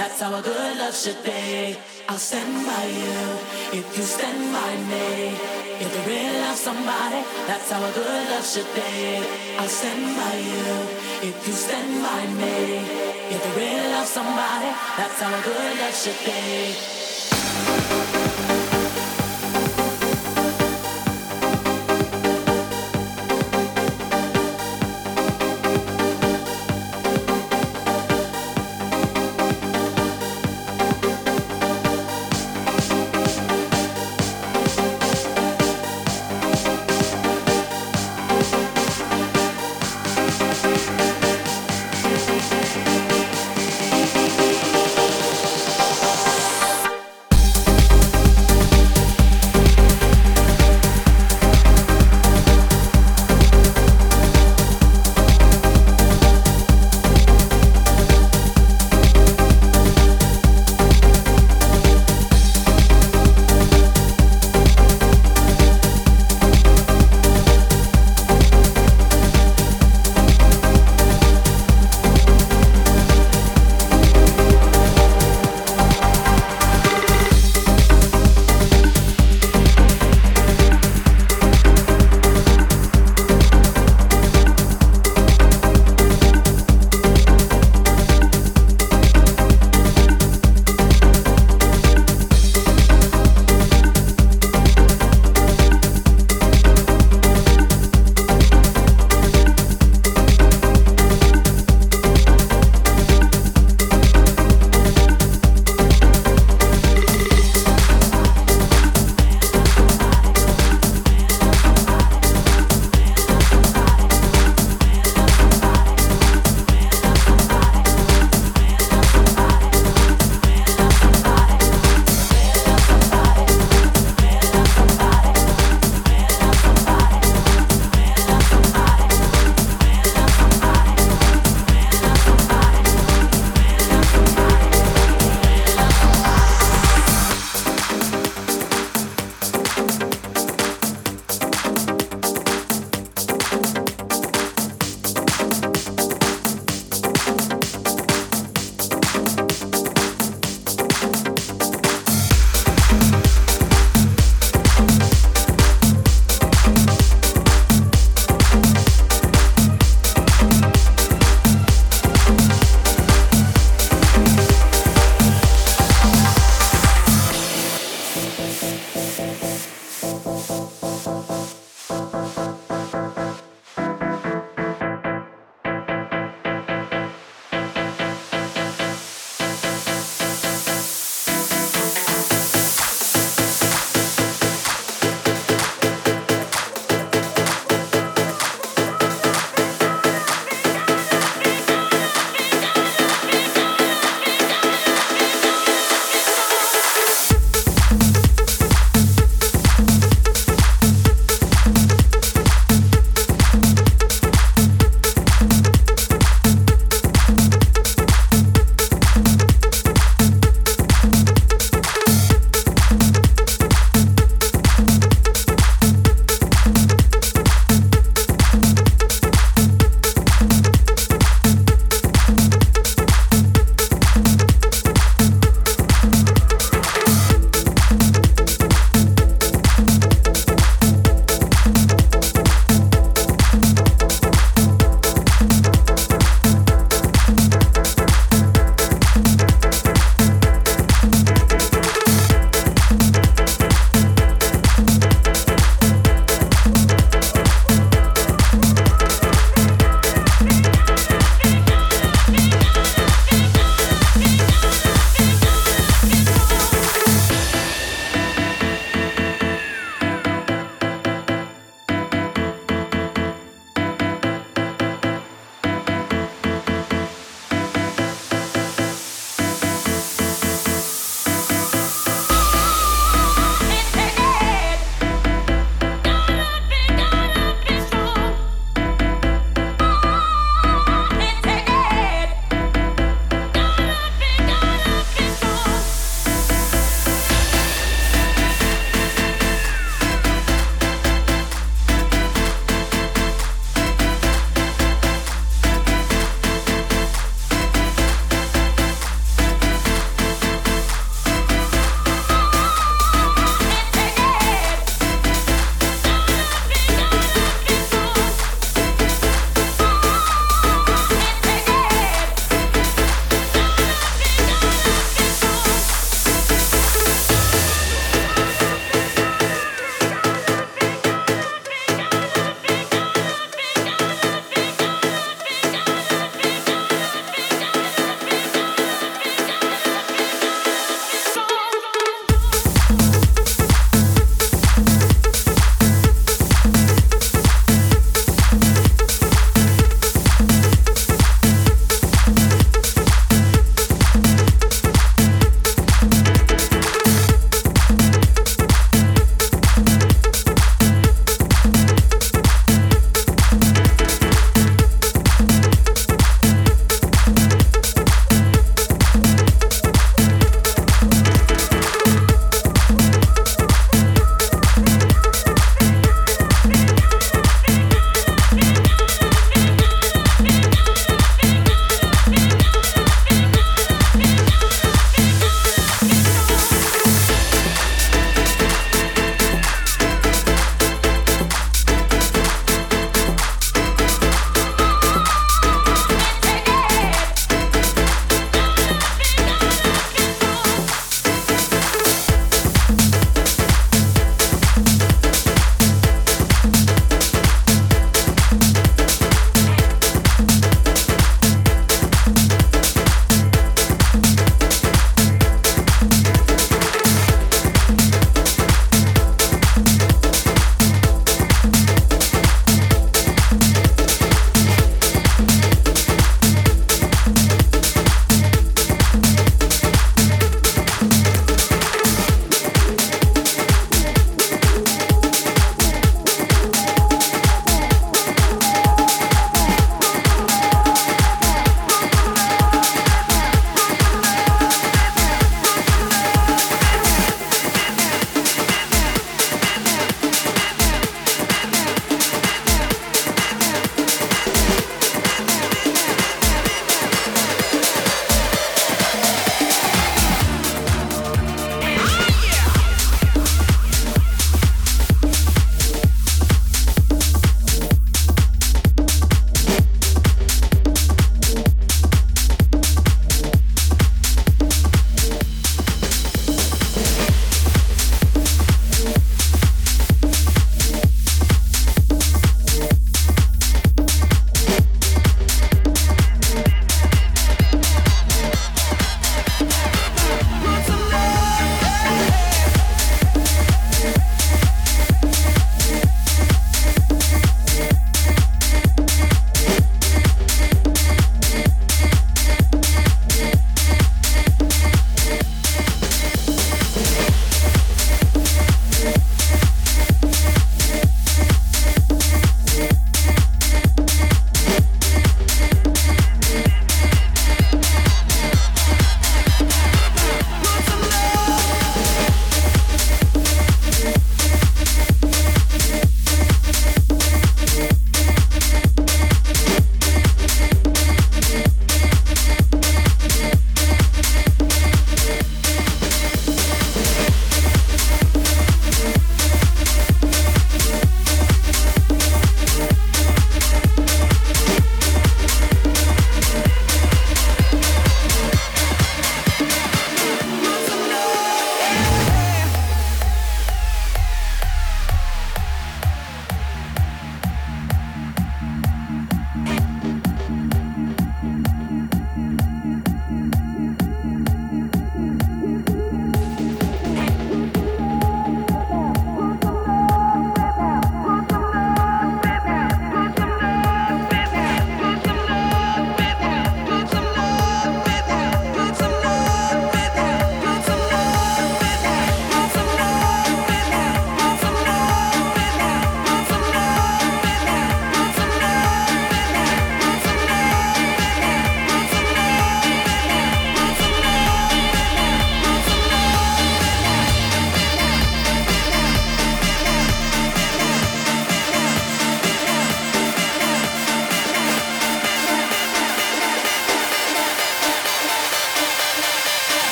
that's how a good love should be. I'll stand by you if you stand by me. If you really love somebody, that's how a good love should be. I'll stand by you if you stand by me. If you really love somebody, that's how a good love should be.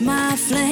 My flame.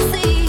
see